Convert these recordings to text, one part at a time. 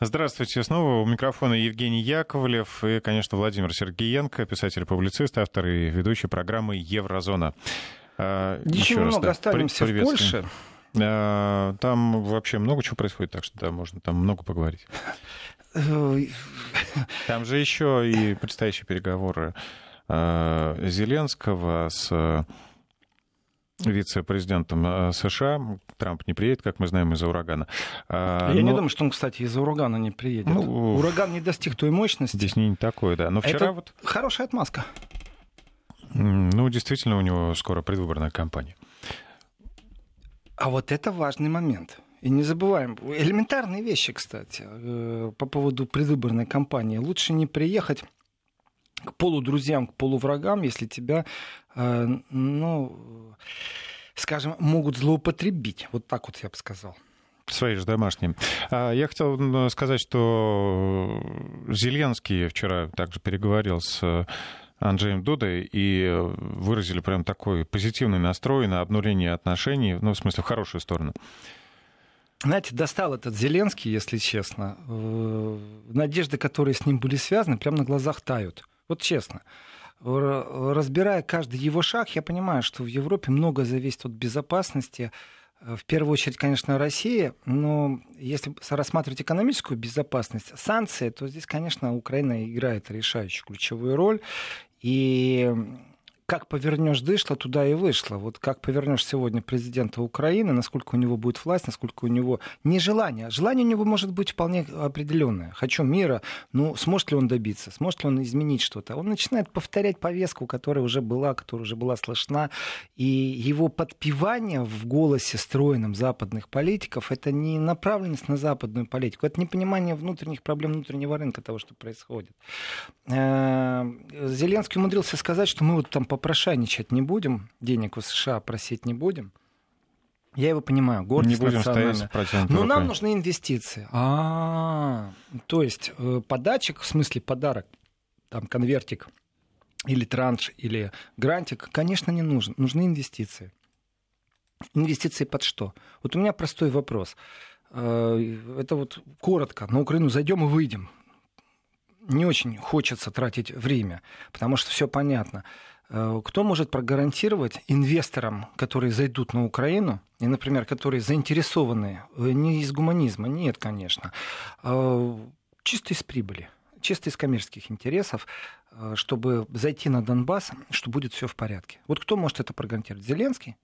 Здравствуйте. Снова у микрофона Евгений Яковлев и, конечно, Владимир Сергеенко, писатель-публицист, автор и ведущий программы «Еврозона». А, Еще, Еще немного да, останемся в Польше. А, там вообще много чего происходит, так что да, можно там много поговорить. Там же еще и предстоящие переговоры а, Зеленского с вице-президентом э, США. Трамп не приедет, как мы знаем, из-за урагана. А, Я Но... не думаю, что он, кстати, из-за урагана не приедет. Ну, Ураган не достиг той мощности. Здесь не такое, да. Но вчера Это вот... хорошая отмазка. Ну, действительно, у него скоро предвыборная кампания. А вот это важный момент. И не забываем, элементарные вещи, кстати, э, по поводу предвыборной кампании. Лучше не приехать к полудрузьям, к полуврагам, если тебя, э, ну, скажем, могут злоупотребить. Вот так вот я бы сказал. Свои же домашние. А, я хотел сказать, что Зеленский вчера также переговорил с Анджеем Дудой и выразили прям такой позитивный настрой на обнуление отношений, ну, в смысле, в хорошую сторону. Знаете, достал этот Зеленский, если честно. Надежды, которые с ним были связаны, прямо на глазах тают. Вот честно. Разбирая каждый его шаг, я понимаю, что в Европе много зависит от безопасности. В первую очередь, конечно, Россия, но если рассматривать экономическую безопасность, санкции, то здесь, конечно, Украина играет решающую ключевую роль. И как повернешь дышло, туда и вышло. Вот как повернешь сегодня президента Украины, насколько у него будет власть, насколько у него не желание. У него может быть вполне определенное. Хочу мира, ну сможет ли он добиться, сможет ли он изменить что-то. Он начинает повторять повестку, которая уже была, которая уже была слышна. И его подпевание в голосе стройным западных политиков это не направленность на западную политику, это не понимание внутренних проблем внутреннего рынка того, что происходит. Зеленский умудрился сказать, что мы вот там попрошайничать не будем, денег у США просить не будем. Я его понимаю, гордость Не будем стоять Но нам нужны инвестиции. А, то есть э, подачек, в смысле подарок, там конвертик или транш, или грантик, конечно, не нужен. Нужны инвестиции. Инвестиции под что? Вот у меня простой вопрос. Э, это вот коротко. На Украину зайдем и выйдем. Не очень хочется тратить время, потому что все понятно. Э, кто может прогарантировать инвесторам, которые зайдут на Украину, и, например, которые заинтересованы э, не из гуманизма, нет, конечно, а чисто из прибыли, чисто из коммерческих интересов, э, чтобы зайти на Донбасс, что будет все в порядке. Вот кто может это прогарантировать? Зеленский?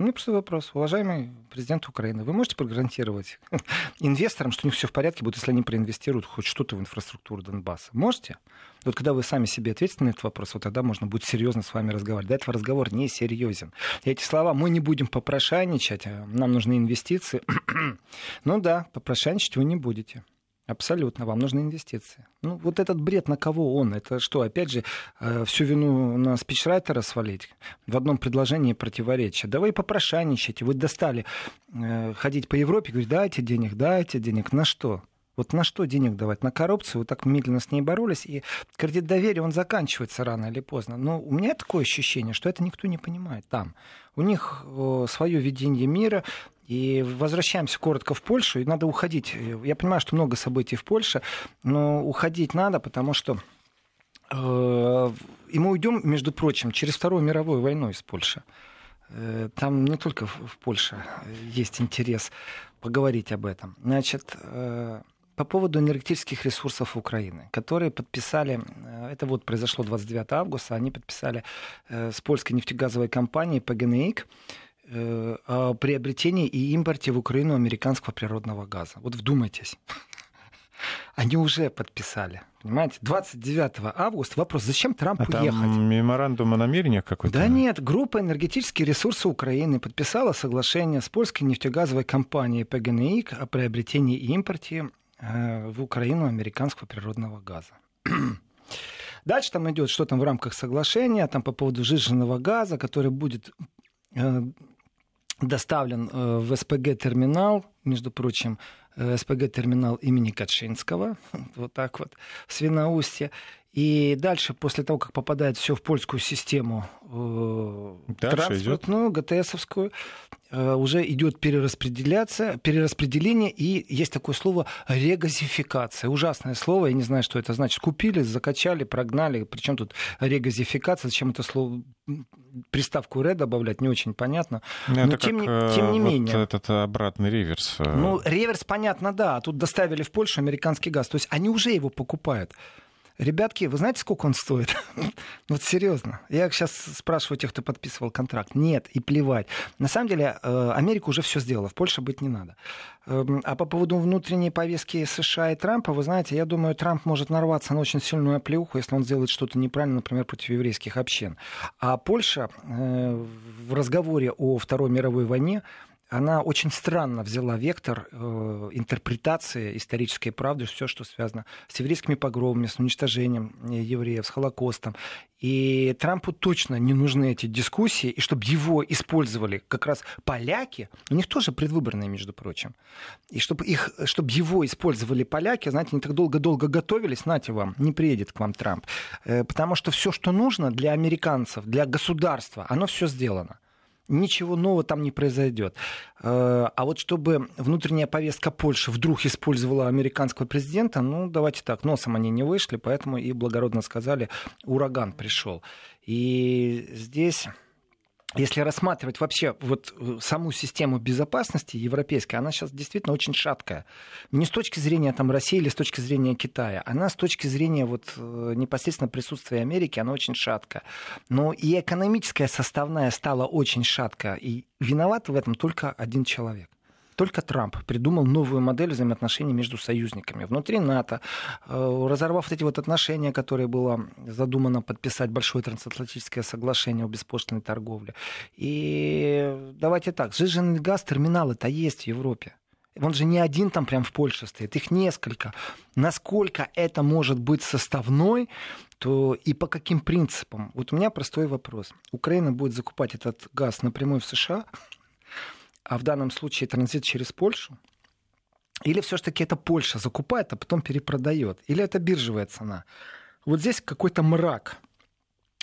У меня простой вопрос. Уважаемый президент Украины, вы можете прогарантировать инвесторам, что у них все в порядке будет, если они проинвестируют хоть что-то в инфраструктуру Донбасса? Можете? Вот когда вы сами себе ответите на этот вопрос, вот тогда можно будет серьезно с вами разговаривать. До этого разговор не серьезен. И эти слова «мы не будем попрошайничать, а нам нужны инвестиции». ну да, попрошайничать вы не будете. Абсолютно, вам нужны инвестиции. Ну, вот этот бред, на кого он? Это что, опять же, э, всю вину на спичрайтера свалить? В одном предложении противоречия. Да вы попрошайничаете, вы достали э, ходить по Европе, говорить, дайте денег, дайте денег. На что? Вот на что денег давать? На коррупцию? Вот так медленно с ней боролись, и кредит доверия, он заканчивается рано или поздно. Но у меня такое ощущение, что это никто не понимает там. У них свое видение мира, и возвращаемся коротко в Польшу, и надо уходить. Я понимаю, что много событий в Польше, но уходить надо, потому что э, и мы уйдем, между прочим, через Вторую мировую войну из Польши. Э, там не только в Польше есть интерес поговорить об этом. Значит, э, по поводу энергетических ресурсов Украины, которые подписали, это вот произошло 29 августа, они подписали с польской нефтегазовой компанией ПГНИК Э, о приобретении и импорте в Украину американского природного газа. Вот вдумайтесь. Они уже подписали. Понимаете? 29 августа. Вопрос, зачем Трампу а ехать? меморандум о намерениях какой-то? Да нет. Группа энергетические ресурсы Украины подписала соглашение с польской нефтегазовой компанией ПГНИК о приобретении и импорте э, в Украину американского природного газа. Дальше там идет, что там в рамках соглашения, там по поводу жиженного газа, который будет э, доставлен э, в СПГ-терминал, между прочим, СПГ-терминал имени Катшинского, вот так вот, в Свиноустье. И дальше, после того, как попадает все в польскую систему э, транспортную, ГТСовскую, э, уже идет перераспределяться, перераспределение, и есть такое слово регазификация. Ужасное слово, я не знаю, что это значит. Купили, закачали, прогнали. Причем тут регазификация? Зачем это слово приставку «ре» добавлять, не очень понятно. Ну, Но, Но тем, как, не, тем не вот менее. Этот обратный реверс. Э. Ну, реверс, понятно, да. А тут доставили в Польшу американский газ. То есть они уже его покупают. Ребятки, вы знаете, сколько он стоит? вот серьезно. Я сейчас спрашиваю тех, кто подписывал контракт. Нет, и плевать. На самом деле, э, Америка уже все сделала. В Польше быть не надо. Эм, а по поводу внутренней повестки США и Трампа, вы знаете, я думаю, Трамп может нарваться на очень сильную оплеуху, если он сделает что-то неправильно, например, против еврейских общин. А Польша э, в разговоре о Второй мировой войне она очень странно взяла вектор э, интерпретации исторической правды, все, что связано с еврейскими погромами, с уничтожением евреев, с Холокостом. И Трампу точно не нужны эти дискуссии, и чтобы его использовали как раз поляки, у них тоже предвыборные, между прочим, и чтобы, их, чтобы его использовали поляки, знаете, они так долго-долго готовились, знаете вам, не приедет к вам Трамп, э, потому что все, что нужно для американцев, для государства, оно все сделано ничего нового там не произойдет. Э, а вот чтобы внутренняя повестка Польши вдруг использовала американского президента, ну, давайте так, носом они не вышли, поэтому и благородно сказали, ураган пришел. И здесь если рассматривать вообще вот э, саму систему безопасности европейской, она сейчас действительно очень шаткая. Не с точки зрения там, России или с точки зрения Китая, она с точки зрения вот, э, непосредственно присутствия Америки, она очень шаткая. Но и экономическая составная стала очень шаткая. И виноват в этом только один человек. Только Трамп придумал новую модель взаимоотношений между союзниками. Внутри НАТО, э, разорвав эти вот отношения, которые было задумано подписать большое трансатлантическое соглашение о беспошлиной торговле. И давайте так, сжиженный газ, терминалы-то есть в Европе. Он же не один там прям в Польше стоит, их несколько. Насколько это может быть составной, то и по каким принципам? Вот у меня простой вопрос. Украина будет закупать этот газ напрямую в США, а в данном случае транзит через Польшу, или все-таки это Польша закупает, а потом перепродает, или это биржевая цена. Вот здесь какой-то мрак.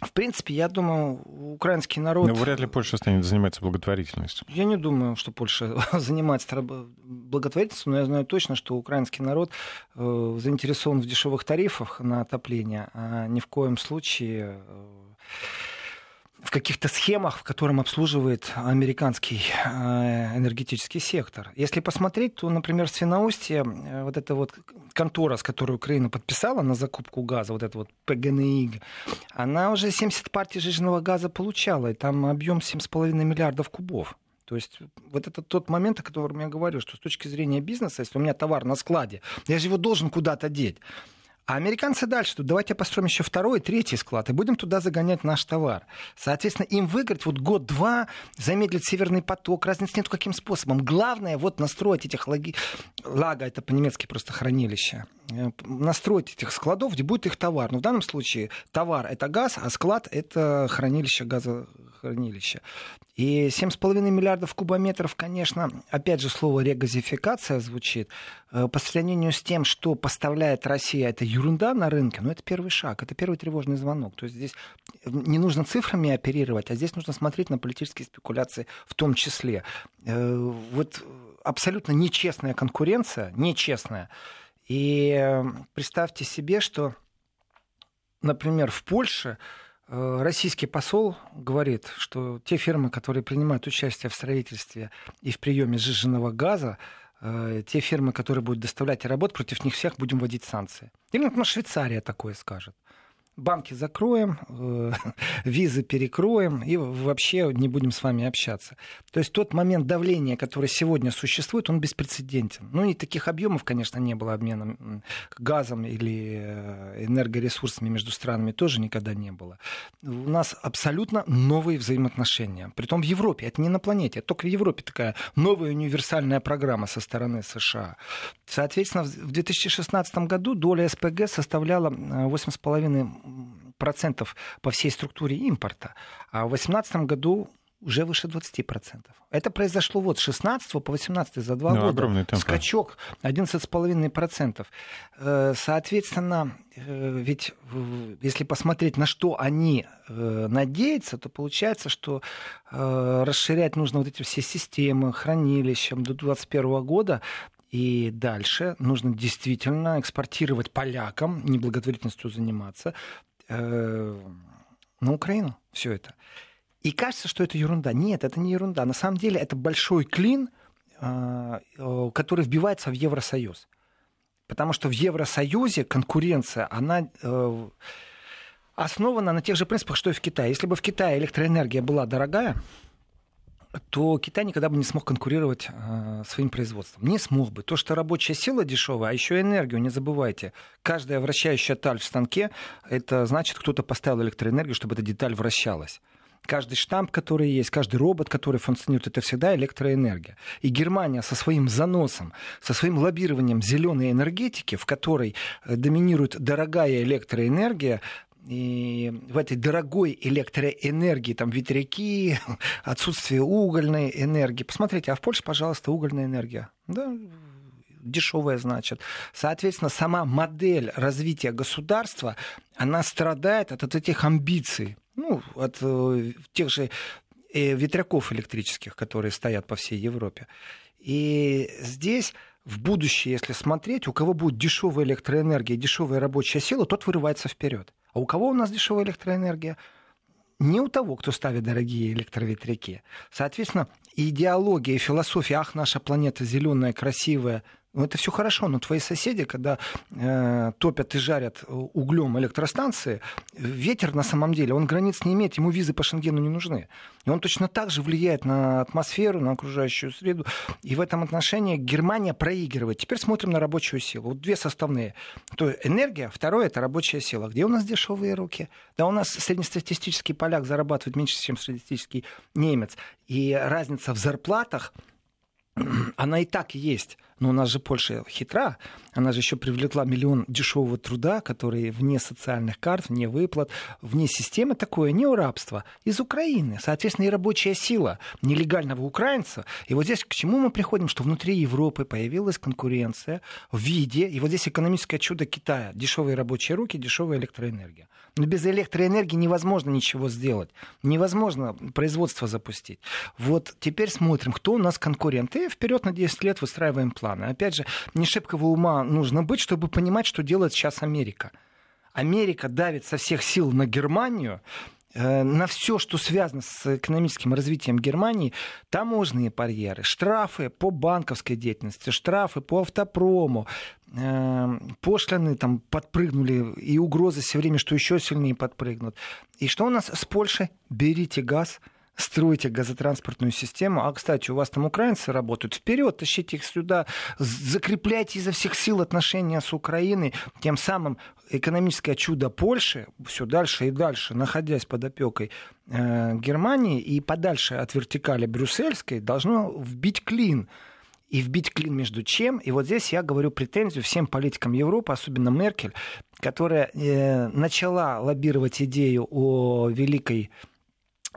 В принципе, я думаю, украинский народ... Но вряд ли Польша станет заниматься благотворительностью. Я не думаю, что Польша занимается благотворительностью, но я знаю точно, что украинский народ э, заинтересован в дешевых тарифах на отопление, а ни в коем случае... Э, в каких-то схемах, в котором обслуживает американский э, энергетический сектор. Если посмотреть, то, например, в Свиноустье э, вот эта вот контора, с которой Украина подписала на закупку газа, вот эта вот ПГНИГ, она уже 70 партий жиженного газа получала, и там объем 7,5 миллиардов кубов. То есть вот это тот момент, о котором я говорю, что с точки зрения бизнеса, если у меня товар на складе, я же его должен куда-то деть. А американцы дальше, тут давайте построим еще второй, третий склад, и будем туда загонять наш товар. Соответственно, им выиграть вот год-два, замедлить северный поток, разницы нет каким способом. Главное вот настроить этих лаги... лага, это по-немецки просто хранилище, э, настроить этих складов, где будет их товар. Но в данном случае товар — это газ, а склад — это хранилище газохранилища. И 7,5 миллиардов кубометров, конечно, опять же слово регазификация звучит. Э, по сравнению с тем, что поставляет Россия, это ерунда на рынке, но это первый шаг, это первый тревожный звонок. То есть здесь не нужно цифрами оперировать, а здесь нужно смотреть на политические спекуляции в том числе. Э, вот абсолютно нечестная конкуренция, нечестная. И э, представьте себе, что, например, в Польше Э, российский посол говорит, что те фирмы, которые принимают участие в строительстве и в приеме сжиженного газа, э, те фирмы, которые будут доставлять и против них всех будем вводить санкции. Или, например, Швейцария такое скажет банки закроем, э, визы перекроем и вообще не будем с вами общаться. То есть тот момент давления, который сегодня существует, он беспрецедентен. Ну и таких объемов, конечно, не было обмена газом или э, энергоресурсами между странами тоже никогда не было. У нас абсолютно новые взаимоотношения. Притом в Европе, это не на планете, это только в Европе такая новая универсальная программа со стороны США. Соответственно, в 2016 году доля СПГ составляла 8,5 э, процентов по всей структуре импорта. А в 2018 году уже выше 20%. Это произошло вот с 16 по 18 за два ну, года. Скачок 11,5%. Э, соответственно, э, ведь если посмотреть, на что они э, надеются, то получается, что расширять нужно вот эти все системы, хранилища до 2021 года и дальше нужно действительно экспортировать полякам, неблаготворительностью заниматься, на Украину все это. И кажется, что это ерунда. Нет, это не ерунда. На самом деле это большой клин, а, который вбивается в Евросоюз. Потому что в Евросоюзе конкуренция, она э, основана на тех же принципах, что и в Китае. Если бы в Китае электроэнергия была дорогая, то Китай никогда бы не смог конкурировать э, своим производством. Не смог бы. То, что рабочая сила дешевая, а еще энергию, не забывайте. Каждая вращающая таль в станке, это значит, кто-то поставил электроэнергию, чтобы эта деталь вращалась каждый штамп, который есть, каждый робот, который функционирует, это всегда электроэнергия. И Германия со своим заносом, со своим лоббированием зеленой энергетики, в которой э, доминирует дорогая электроэнергия, и в этой дорогой электроэнергии, там ветряки, отсутствие угольной энергии. Посмотрите, а в Польше, пожалуйста, угольная энергия. Да, дешевая, значит. Соответственно, сама модель развития государства, она страдает от, от этих амбиций ну, от э, тех же э, ветряков электрических, которые стоят по всей Европе. И здесь в будущее, если смотреть, у кого будет дешевая электроэнергия, дешевая рабочая сила, тот вырывается вперед. А у кого у нас дешевая электроэнергия? Не у того, кто ставит дорогие электроветряки. Соответственно, идеология и философия, ах, наша планета зеленая, красивая, ну, это все хорошо, но твои соседи, когда э, топят и жарят углем электростанции, ветер на самом деле, он границ не имеет, ему визы по Шенгену не нужны. И он точно так же влияет на атмосферу, на окружающую среду. И в этом отношении Германия проигрывает. Теперь смотрим на рабочую силу. Вот две составные. То энергия, второе это рабочая сила. Где у нас дешевые руки? Да у нас среднестатистический поляк зарабатывает меньше, чем среднестатистический немец. И разница в зарплатах она и так есть. Но у нас же Польша хитра. Она же еще привлекла миллион дешевого труда, который вне социальных карт, вне выплат, вне системы такое неурабство из Украины. Соответственно, и рабочая сила нелегального украинца. И вот здесь к чему мы приходим, что внутри Европы появилась конкуренция в виде, и вот здесь экономическое чудо Китая. Дешевые рабочие руки, дешевая электроэнергия. Но без электроэнергии невозможно ничего сделать. Невозможно производство запустить. Вот теперь смотрим, кто у нас конкуренты. И вперед на 10 лет выстраиваем план планы. Опять же, не шибкого ума нужно быть, чтобы понимать, что делает сейчас Америка. Америка давит со всех сил на Германию, э, на все, что связано с экономическим развитием Германии, таможенные барьеры, штрафы по банковской деятельности, штрафы по автопрому, э, пошлины там подпрыгнули, и угрозы все время, что еще сильнее подпрыгнут. И что у нас с Польшей? Берите газ – строите газотранспортную систему. А, кстати, у вас там украинцы работают. Вперед, тащите их сюда, закрепляйте изо всех сил отношения с Украиной. Тем самым экономическое чудо Польши все дальше и дальше, находясь под опекой э, Германии и подальше от вертикали брюссельской, должно вбить клин и вбить клин между чем. И вот здесь я говорю претензию всем политикам Европы, особенно Меркель, которая э, начала лоббировать идею о великой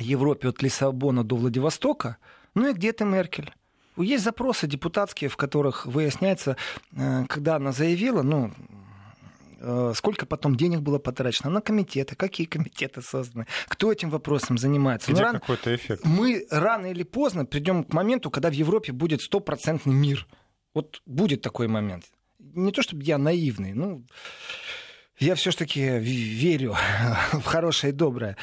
Европе от Лиссабона до Владивостока, ну и где-то Меркель. Есть запросы депутатские, в которых выясняется, э, когда она заявила, ну, э, сколько потом денег было потрачено на комитеты, какие комитеты созданы, кто этим вопросом занимается. Где рано, какой-то эффект? Мы рано или поздно придем к моменту, когда в Европе будет стопроцентный мир. Вот будет такой момент. Не то чтобы я наивный, ну, я все-таки верю в хорошее и доброе.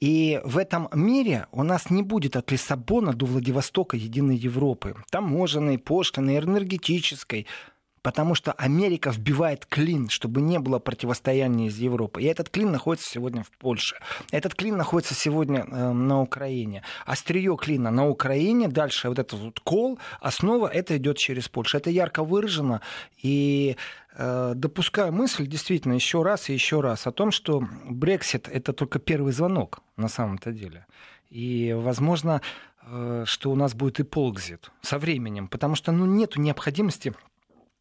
И в этом мире у нас не будет от Лиссабона до Владивостока единой Европы. Таможенной, пошлиной, энергетической. Потому что Америка вбивает клин, чтобы не было противостояния из Европы. И этот клин находится сегодня в Польше. Этот клин находится сегодня э, на Украине. Острие клина на Украине, дальше вот этот вот кол, основа это идет через Польшу. Это ярко выражено. И допускаю мысль действительно еще раз и еще раз о том, что Брексит это только первый звонок на самом-то деле. И, возможно, э, что у нас будет и полгзит со временем, потому что ну, нет необходимости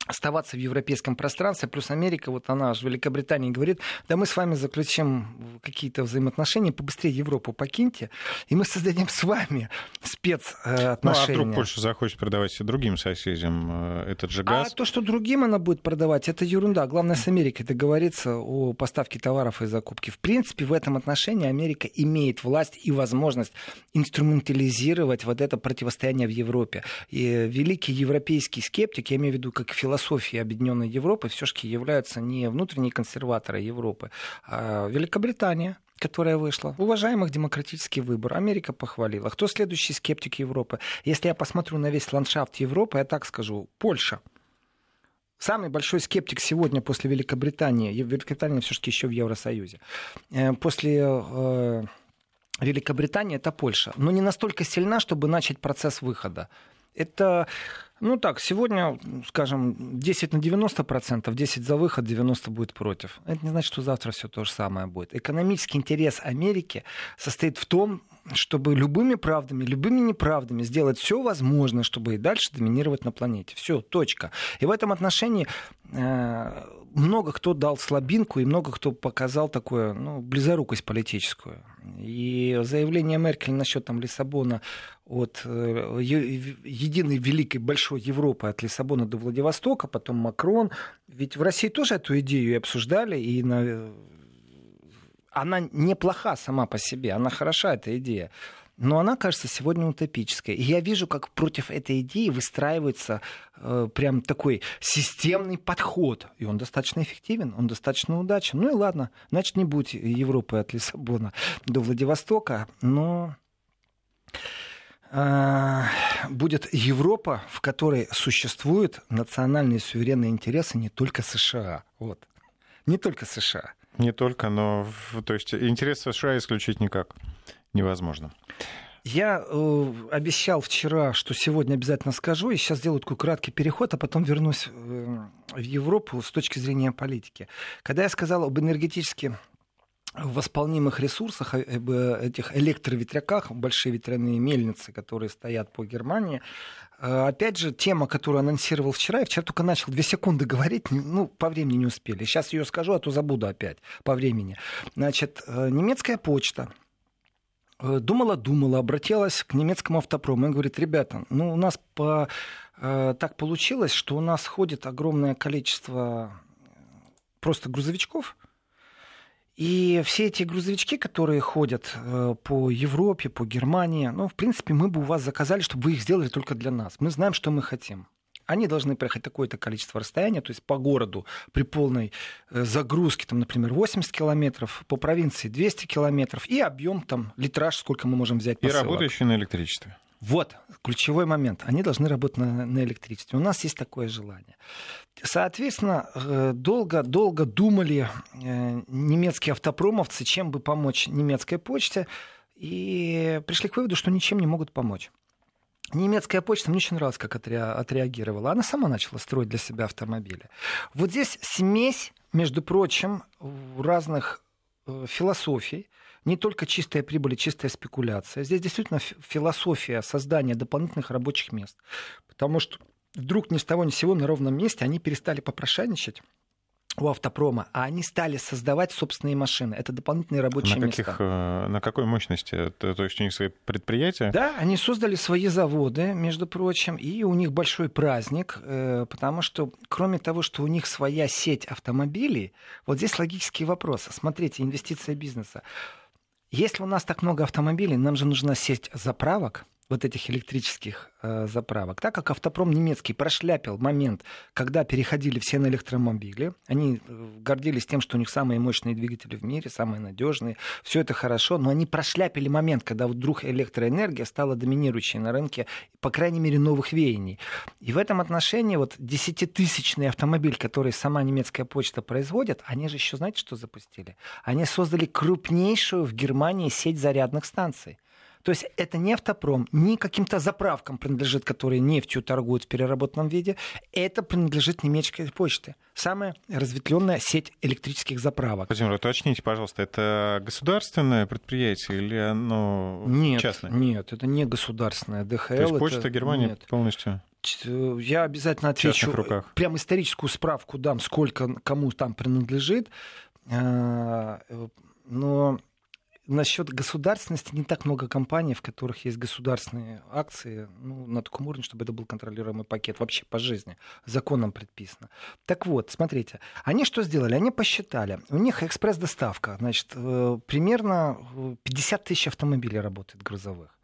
оставаться в европейском пространстве, плюс Америка, вот она в Великобритании говорит, да мы с вами заключим какие-то взаимоотношения, побыстрее Европу покиньте, и мы создадим с вами спецотношения. Ну, а вдруг Польша захочет продавать и другим соседям э, этот же газ? А то, что другим она будет продавать, это ерунда. Главное, с Америкой договориться о поставке товаров и закупке. В принципе, в этом отношении Америка имеет власть и возможность инструментализировать вот это противостояние в Европе. И великий европейский скептик, я имею в виду как философ, философии Объединенной Европы все-таки являются не внутренние консерваторы Европы, а Великобритания, которая вышла. Уважаемых демократический выбор. Америка похвалила. Кто следующий скептик Европы? Если я посмотрю на весь ландшафт Европы, я так скажу, Польша. Самый большой скептик сегодня после Великобритании, Великобритания все-таки еще в Евросоюзе, э, после э, Великобритании это Польша. Но не настолько сильна, чтобы начать процесс выхода. Это ну так, сегодня, скажем, 10 на 90 процентов, 10 за выход, 90 будет против. Это не значит, что завтра все то же самое будет. Экономический интерес Америки состоит в том, чтобы любыми правдами, любыми неправдами сделать все возможное, чтобы и дальше доминировать на планете. Все, точка. И в этом отношении э, много кто дал слабинку и много кто показал такую ну, близорукость политическую. И заявление Меркель насчет там, Лиссабона от э, единой великой большой Европы от Лиссабона до Владивостока, потом Макрон. Ведь в России тоже эту идею обсуждали, и на... она неплоха сама по себе, она хороша, эта идея. Но она кажется сегодня утопической. И я вижу, как против этой идеи выстраивается э, прям такой системный подход. И он достаточно эффективен, он достаточно удачен. Ну и ладно, значит, не будет Европы от Лиссабона до Владивостока, но будет Европа, в которой существуют национальные суверенные интересы не только США. Вот. Не только США. Не только, но то есть интересы США исключить никак невозможно. Я э, обещал вчера, что сегодня обязательно скажу, и сейчас сделаю такой краткий переход, а потом вернусь э, в Европу с точки зрения политики. Когда я сказал об энергетически восполнимых ресурсах, об этих электроветряках, большие ветряные мельницы, которые стоят по Германии. Э, опять же, тема, которую анонсировал вчера, я вчера только начал две секунды говорить, ну, по времени не успели. Сейчас ее скажу, а то забуду опять по времени. Значит, э, немецкая почта Э, думала-думала, обратилась к немецкому автопрому и говорит, ребята, ну у нас по, э, так получилось, что у нас ходит огромное количество э, просто грузовичков, и все эти грузовички, которые ходят э, по Европе, по Германии, ну, в принципе, мы бы у вас заказали, чтобы вы их сделали только для нас. Мы знаем, что мы хотим они должны проехать такое-то количество расстояния, то есть по городу при полной э, загрузке, там, например, 80 километров, по провинции 200 километров, и объем там, литраж, сколько мы можем взять посылок. И работающие на электричестве. Вот, ключевой момент. Они должны работать на, на электричестве. У нас есть такое желание. Соответственно, э, долго-долго думали э, немецкие автопромовцы, чем бы помочь немецкой почте, и пришли к выводу, что ничем не могут помочь. Немецкая почта мне очень нравилось, как отреагировала. Она сама начала строить для себя автомобили. Вот здесь смесь, между прочим, разных э, философий, не только чистая прибыль и чистая спекуляция. Здесь действительно философия создания дополнительных рабочих мест. Потому что вдруг ни с того ни с сего на ровном месте они перестали попрошайничать у автопрома, а они стали создавать собственные машины. Это дополнительные рабочие на каких, места. Э, на какой мощности? То, то есть у них свои предприятия? Да, они создали свои заводы, между прочим, и у них большой праздник, э, потому что кроме того, что у них своя сеть автомобилей, вот здесь логический вопрос. Смотрите, инвестиция бизнеса. Если у нас так много автомобилей, нам же нужна сеть заправок, вот этих электрических э, заправок, так как автопром немецкий прошляпил момент, когда переходили все на электромобили, они э, гордились тем, что у них самые мощные двигатели в мире, самые надежные, все это хорошо, но они прошляпили момент, когда вдруг электроэнергия стала доминирующей на рынке, по крайней мере, новых веяний. И в этом отношении вот десятитысячный автомобиль, который сама немецкая почта производит, они же еще знаете, что запустили? Они создали крупнейшую в Германии сеть зарядных станций. То есть это не автопром, не каким-то заправкам принадлежит, которые нефтью торгуют в переработанном виде. Это принадлежит немецкой почте. Самая разветвленная сеть электрических заправок. Владимир, уточните, пожалуйста, это государственное предприятие или оно нет, частное? Нет, это не государственное. ДХЛ. То есть почта это... Германии нет. полностью? я обязательно отвечу. руках. Прям историческую справку дам, сколько кому там принадлежит. Э, но насчет государственности не так много компаний, в которых есть государственные акции ну, на таком уровне, чтобы это был контролируемый пакет вообще по жизни. Законом предписано. Так вот, смотрите, они что сделали? Они посчитали. У них экспресс-доставка. Значит, э, примерно 50 тысяч автомобилей работает грузовых.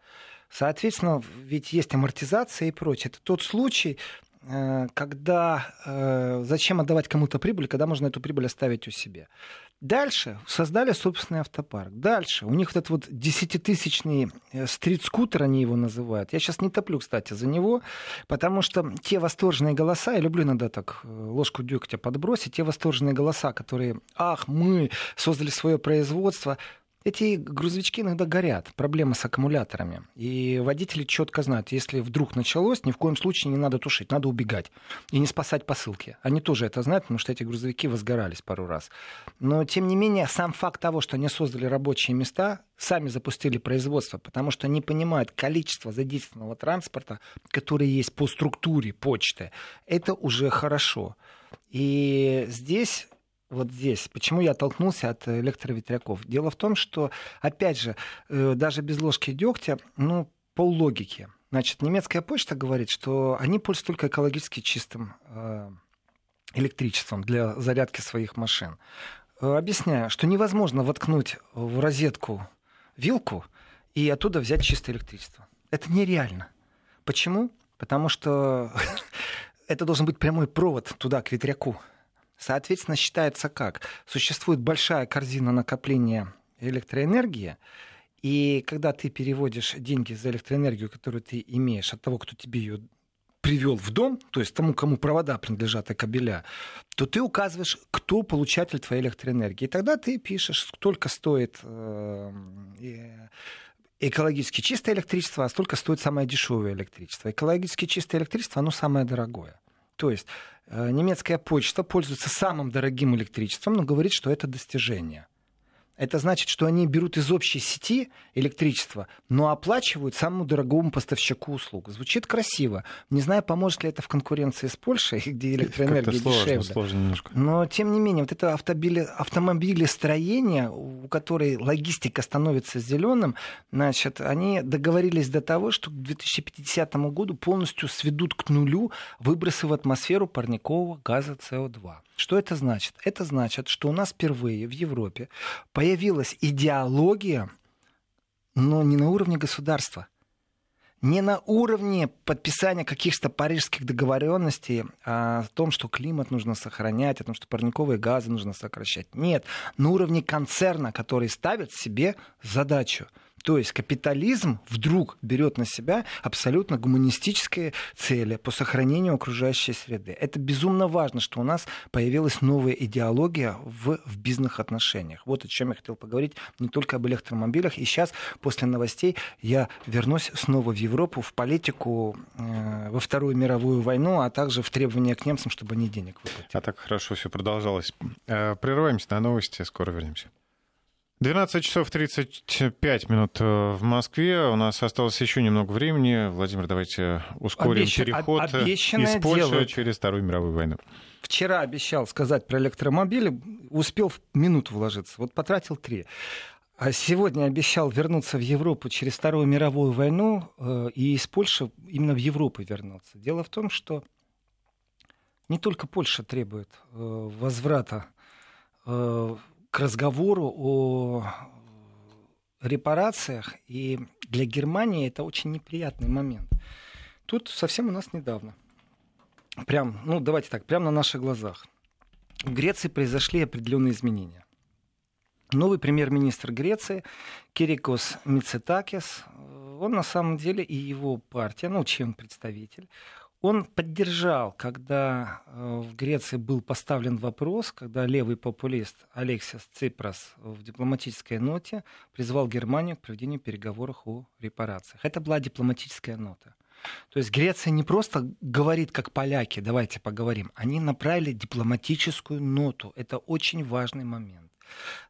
Соответственно, ведь есть амортизация и прочее. Это тот случай, э, когда э, зачем отдавать кому-то прибыль, когда можно эту прибыль оставить у себя. Дальше создали собственный автопарк. Дальше у них вот этот вот десятитысячный э, стрит-скутер, они его называют. Я сейчас не топлю, кстати, за него, потому что те восторженные голоса, я люблю иногда так э, ложку дегтя подбросить, те восторженные голоса, которые, ах, мы создали свое производство, эти грузовички иногда горят, проблема с аккумуляторами. И водители четко знают, если вдруг началось, ни в коем случае не надо тушить, надо убегать. И не спасать посылки. Они тоже это знают, потому что эти грузовики возгорались пару раз. Но, тем не менее, сам факт того, что они создали рабочие места, сами запустили производство, потому что они понимают количество задействованного транспорта, который есть по структуре почты, это уже хорошо. И здесь вот здесь. Почему я оттолкнулся от электроветряков? Дело в том, что, опять же, э, даже без ложки дегтя, ну, по логике. Значит, немецкая почта говорит, что они пользуются только экологически чистым э, электричеством для зарядки своих машин. Э, объясняю, что невозможно воткнуть в розетку вилку и оттуда взять чистое электричество. Это нереально. Почему? Потому что это должен быть прямой провод туда, к ветряку. Соответственно, считается как? Существует большая корзина накопления электроэнергии, и когда ты переводишь деньги за электроэнергию, которую ты имеешь от того, кто тебе ее привел в дом, то есть тому, кому провода принадлежат и кабеля, то ты указываешь, кто получатель твоей электроэнергии. И тогда ты пишешь, сколько стоит э, экологически чистое электричество, а столько стоит самое дешевое электричество. Экологически чистое электричество, оно самое дорогое. То есть э, немецкая почта пользуется самым дорогим электричеством, но говорит, что это достижение. Это значит, что они берут из общей сети электричество, но оплачивают самому дорогому поставщику услуг. Звучит красиво. Не знаю, поможет ли это в конкуренции с Польшей, где электроэнергия сложно, дешевле. Сложно немножко. Но, тем не менее, вот это автомобилестроение, у которой логистика становится зеленым, значит, они договорились до того, что к 2050 году полностью сведут к нулю выбросы в атмосферу парникового газа СО2. Что это значит? Это значит, что у нас впервые в Европе появилась идеология, но не на уровне государства, не на уровне подписания каких-то парижских договоренностей о том, что климат нужно сохранять, о том, что парниковые газы нужно сокращать. Нет, на уровне концерна, который ставит себе задачу – то есть капитализм вдруг берет на себя абсолютно гуманистические цели по сохранению окружающей среды. Это безумно важно, что у нас появилась новая идеология в, в бизнес-отношениях. Вот о чем я хотел поговорить, не только об электромобилях. И сейчас, после новостей, я вернусь снова в Европу, в политику, э, во Вторую мировую войну, а также в требования к немцам, чтобы они денег выплатили. А так хорошо все продолжалось. Э, прерываемся на новости, скоро вернемся. 12 часов 35 минут э, в Москве. У нас осталось еще немного времени. Владимир, давайте ускорим Обещ... переход из Польши делают. через Вторую мировую войну. Вчера обещал сказать про электромобили, успел в минуту вложиться. Вот потратил три. А сегодня обещал вернуться в Европу через Вторую мировую войну э, и из Польши именно в Европу вернуться. Дело в том, что не только Польша требует э, возврата к разговору о репарациях, и для Германии это очень неприятный момент. Тут совсем у нас недавно, прям, ну давайте так, прямо на наших глазах, в Греции произошли определенные изменения. Новый премьер-министр Греции Кирикос Мицетакис, он на самом деле и его партия, ну, чем представитель, он поддержал, когда э, в Греции был поставлен вопрос, когда левый популист Алексис Ципрас в дипломатической ноте призвал Германию к проведению переговоров о репарациях. Это была дипломатическая нота. То есть Греция не просто говорит, как поляки, давайте поговорим. Они направили дипломатическую ноту. Это очень важный момент.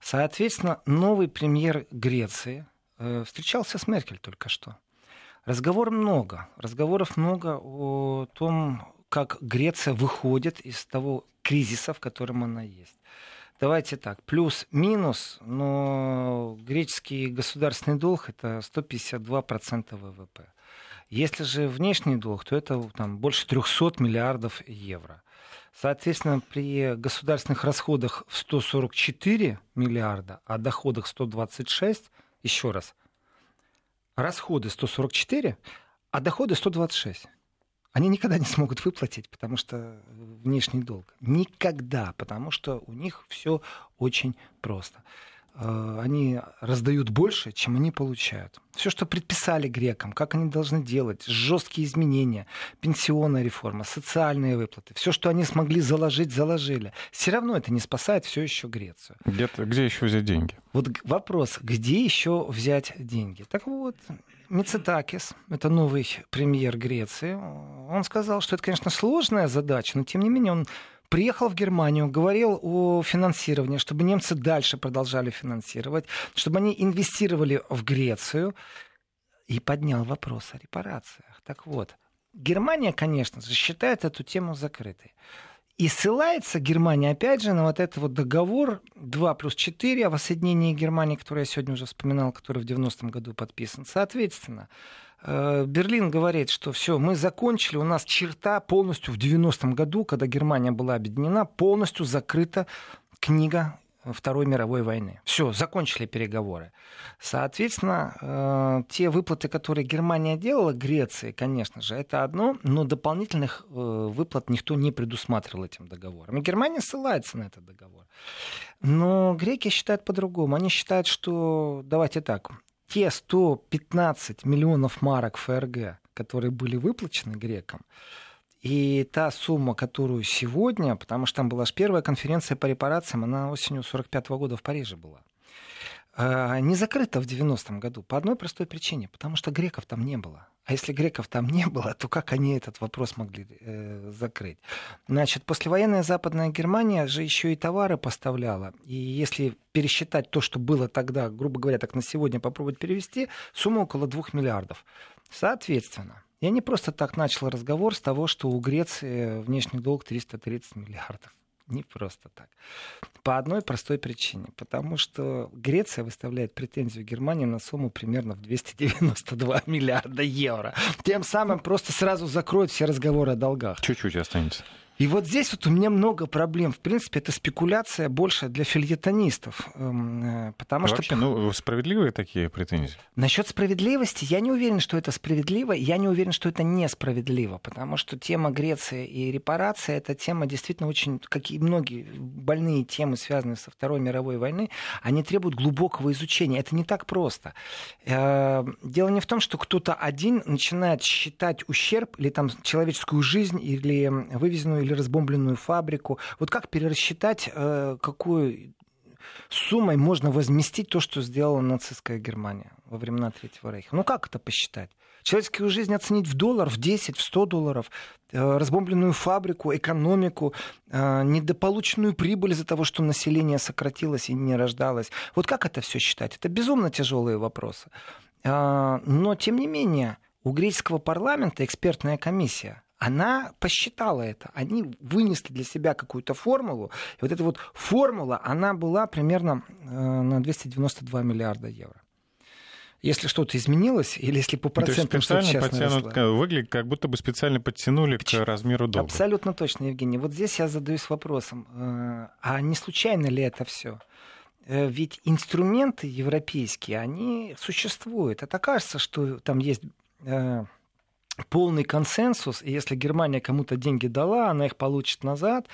Соответственно, новый премьер Греции э, встречался с Меркель только что. Разговоров много. Разговоров много о том, как Греция выходит из того кризиса, в котором она есть. Давайте так, плюс-минус, но греческий государственный долг это 152% ВВП. Если же внешний долг, то это там, больше 300 миллиардов евро. Соответственно, при государственных расходах в 144 миллиарда, а доходах 126, еще раз, расходы 144, а доходы 126 они никогда не смогут выплатить, потому что внешний долг. Никогда, потому что у них все очень просто. Э, они раздают больше, чем они получают. Все, что предписали грекам, как они должны делать, жесткие изменения, пенсионная реформа, социальные выплаты, все, что они смогли заложить, заложили. Все равно это не спасает все еще Грецию. Где, где еще взять деньги? Вот вопрос, где еще взять деньги? Так вот, Мицетакис, это новый премьер Греции, он сказал, что это, конечно, сложная задача, но тем не менее он приехал в Германию, говорил о финансировании, чтобы немцы дальше продолжали финансировать, чтобы они инвестировали в Грецию и поднял вопрос о репарациях. Так вот, Германия, конечно же, считает эту тему закрытой. И ссылается Германия, опять же, на вот этот вот договор 2 плюс 4 о воссоединении Германии, который я сегодня уже вспоминал, который в 90-м году подписан. Соответственно, Берлин говорит, что все, мы закончили, у нас черта полностью в 90-м году, когда Германия была объединена, полностью закрыта книга Второй мировой войны. Все, закончили переговоры. Соответственно, э, те выплаты, которые Германия делала Греции, конечно же, это одно, но дополнительных э, выплат никто не предусматривал этим договором. И Германия ссылается на этот договор. Но греки считают по-другому. Они считают, что, давайте так, те 115 миллионов марок ФРГ, которые были выплачены грекам, и та сумма, которую сегодня, потому что там была же первая конференция по репарациям, она осенью 45 года в Париже была, не закрыта в 90-м году по одной простой причине, потому что греков там не было. А если греков там не было, то как они этот вопрос могли э, закрыть? Значит, послевоенная Западная Германия же еще и товары поставляла. И если пересчитать то, что было тогда, грубо говоря, так на сегодня попробовать перевести, сумма около 2 миллиардов. Соответственно, я не просто так начал разговор с того, что у Греции внешний долг 330 миллиардов. Не просто так. По одной простой причине. Потому что Греция выставляет претензию Германии на сумму примерно в 292 миллиарда евро. Тем самым просто сразу закроют все разговоры о долгах. Чуть-чуть останется. И вот здесь вот у меня много проблем. В принципе, это спекуляция больше для фильетонистов. Эм, э, потому Вообще, что... ну, справедливые такие претензии? Насчет справедливости я не уверен, что это справедливо. Я не уверен, что это несправедливо. Потому что тема Греции и репарации, эта тема действительно очень, как и многие больные темы, связанные со Второй мировой войной, они требуют глубокого изучения. Это не так просто. Э, дело не в том, что кто-то один начинает считать ущерб или там человеческую жизнь или вывезенную или разбомбленную фабрику. Вот как перерасчитать, э, какую суммой можно возместить то, что сделала нацистская Германия во времена Третьего Рейха? Ну как это посчитать? Человеческую жизнь оценить в доллар, в 10, в 100 долларов, э, разбомбленную фабрику, экономику, э, недополученную прибыль из-за того, что население сократилось и не рождалось. Вот как это все считать? Это безумно тяжелые вопросы. Но, тем не менее, у греческого парламента экспертная комиссия она посчитала это. Они вынесли для себя какую-то формулу. И вот эта вот формула, она была примерно э, на 292 миллиарда евро. Если что-то изменилось, или если по процентам что-то сейчас подтянут, Выглядит, как будто бы специально подтянули к, к размеру долга. Абсолютно точно, Евгений. Вот здесь я задаюсь вопросом, э, а не случайно ли это все? Э, ведь инструменты европейские, они существуют. Это кажется, что там есть полный консенсус, и если Германия кому-то деньги дала, она их получит назад,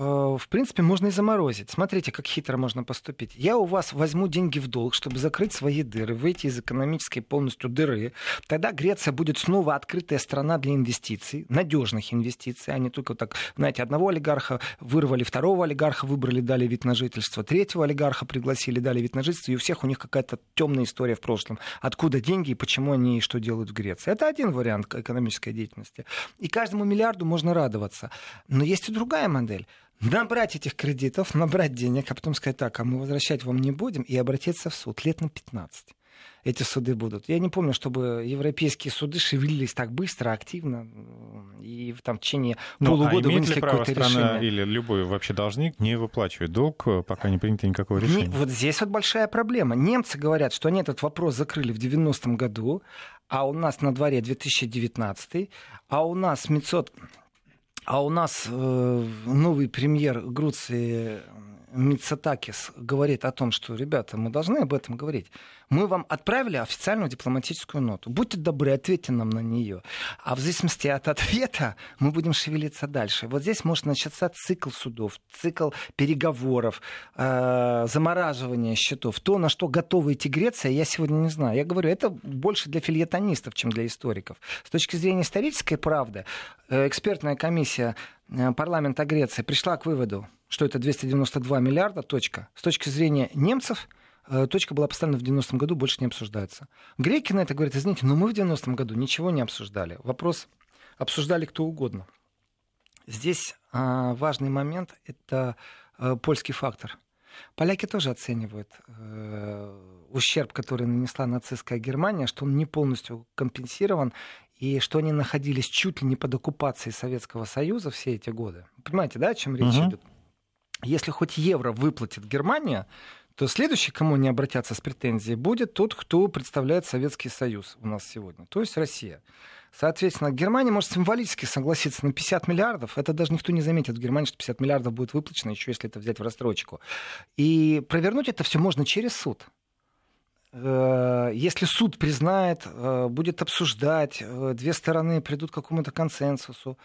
в принципе, можно и заморозить. Смотрите, как хитро можно поступить. Я у вас возьму деньги в долг, чтобы закрыть свои дыры, выйти из экономической полностью дыры. Тогда Греция будет снова открытая страна для инвестиций, надежных инвестиций, а не только так, знаете, одного олигарха вырвали, второго олигарха выбрали, дали вид на жительство, третьего олигарха пригласили, дали вид на жительство, и у всех у них какая-то темная история в прошлом. Откуда деньги и почему они и что делают в Греции. Это один вариант экономической деятельности. И каждому миллиарду можно радоваться. Но есть и другая модель набрать этих кредитов, набрать денег, а потом сказать, так, а мы возвращать вам не будем, и обратиться в суд лет на 15. эти суды будут. Я не помню, чтобы европейские суды шевелились так быстро, активно, и там в течение ну, полугода а вынесли какое-то решение. или любой вообще должник не выплачивать долг, пока не принято никакого решения? Не, вот здесь вот большая проблема. Немцы говорят, что они этот вопрос закрыли в 90-м году, а у нас на дворе 2019, а у нас Мецот а у нас э, новый премьер Груции Мицатакис говорит о том, что, ребята, мы должны об этом говорить. Мы вам отправили официальную дипломатическую ноту. Будьте добры, ответьте нам на нее. А в зависимости от ответа мы будем шевелиться дальше. Вот здесь может начаться цикл судов, цикл переговоров, э, замораживания счетов. То, на что готова идти Греция, я сегодня не знаю. Я говорю, это больше для фильетонистов, чем для историков. С точки зрения исторической правды, э, экспертная комиссия э, парламента Греции пришла к выводу, что это 292 миллиарда, точка. С точки зрения немцев, э, точка была поставлена в 90-м году, больше не обсуждается. Греки на это говорят, извините, но мы в 90-м году ничего не обсуждали. Вопрос обсуждали кто угодно. Здесь а, важный момент – это а, польский фактор. Поляки тоже оценивают э, ущерб, который нанесла нацистская Германия, что он не полностью компенсирован, и что они находились чуть ли не под оккупацией Советского Союза все эти годы. Понимаете, да, о чем речь uh-huh. идет? Если хоть евро выплатит Германия, то следующий, кому не обратятся с претензией, будет тот, кто представляет Советский Союз у нас сегодня, то есть Россия. Соответственно, Германия может символически согласиться на 50 миллиардов. Это даже никто не заметит в Германии, что 50 миллиардов будет выплачено, еще если это взять в рассрочку. И провернуть это все можно через суд. Э, если суд признает, э, будет обсуждать, э, две стороны придут к какому-то консенсусу,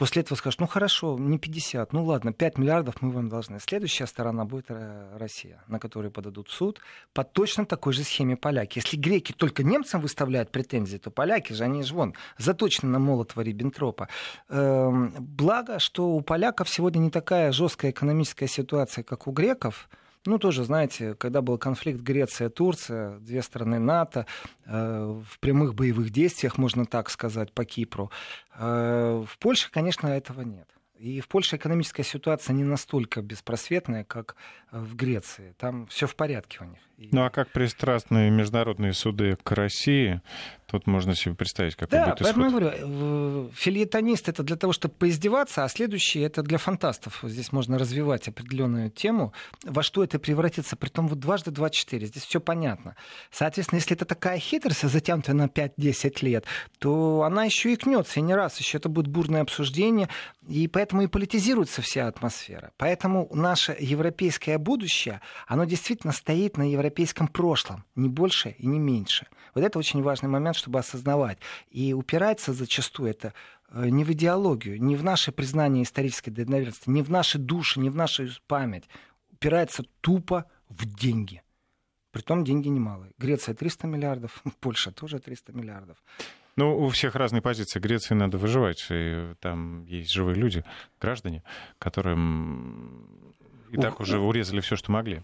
После этого скажут, ну хорошо, не 50, ну ладно, 5 миллиардов мы вам должны. Следующая сторона будет Россия, на которую подадут в суд по точно такой же схеме поляки. Если греки только немцам выставляют претензии, то поляки же, они же вон, заточены на Молотова, Риббентропа. Эм, благо, что у поляков сегодня не такая жесткая экономическая ситуация, как у греков, ну, тоже, знаете, когда был конфликт Греция-Турция, две страны НАТО, э, в прямых боевых действиях, можно так сказать, по Кипру. Э, в Польше, конечно, этого нет. И в Польше экономическая ситуация не настолько беспросветная, как в Греции. Там все в порядке у них. Ну а как пристрастные международные суды к России, тут можно себе представить, какой да, будет исход. Да, поэтому я говорю, фильетонист это для того, чтобы поиздеваться, а следующий это для фантастов. Здесь можно развивать определенную тему, во что это превратится, при том вот дважды два четыре. Здесь все понятно. Соответственно, если это такая хитрость, затянутая на 5-10 лет, то она еще и кнется, и не раз, еще это будет бурное обсуждение, и поэтому и политизируется вся атмосфера. Поэтому наше европейское будущее, оно действительно стоит на европейском европейском прошлом, не больше и не меньше. Вот это очень важный момент, чтобы осознавать. И упирается зачастую это э, не в идеологию, не в наше признание исторической достоверности, не в наши души, не в нашу память. Упирается тупо в деньги. Притом деньги немалые. Греция 300 миллиардов, Польша тоже 300 миллиардов. Ну, у всех разные позиции. Греции надо выживать. И там есть живые люди, граждане, которым и Ух, так уже урезали все, что могли.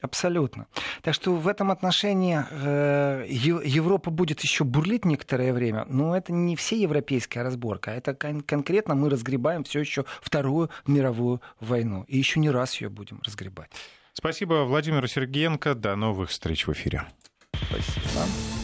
Абсолютно. Так что в этом отношении э, Европа будет еще бурлить некоторое время, но это не все европейская разборка, это кон- конкретно мы разгребаем все еще Вторую мировую войну. И еще не раз ее будем разгребать. Спасибо Владимиру Сергеенко. До новых встреч в эфире. Спасибо.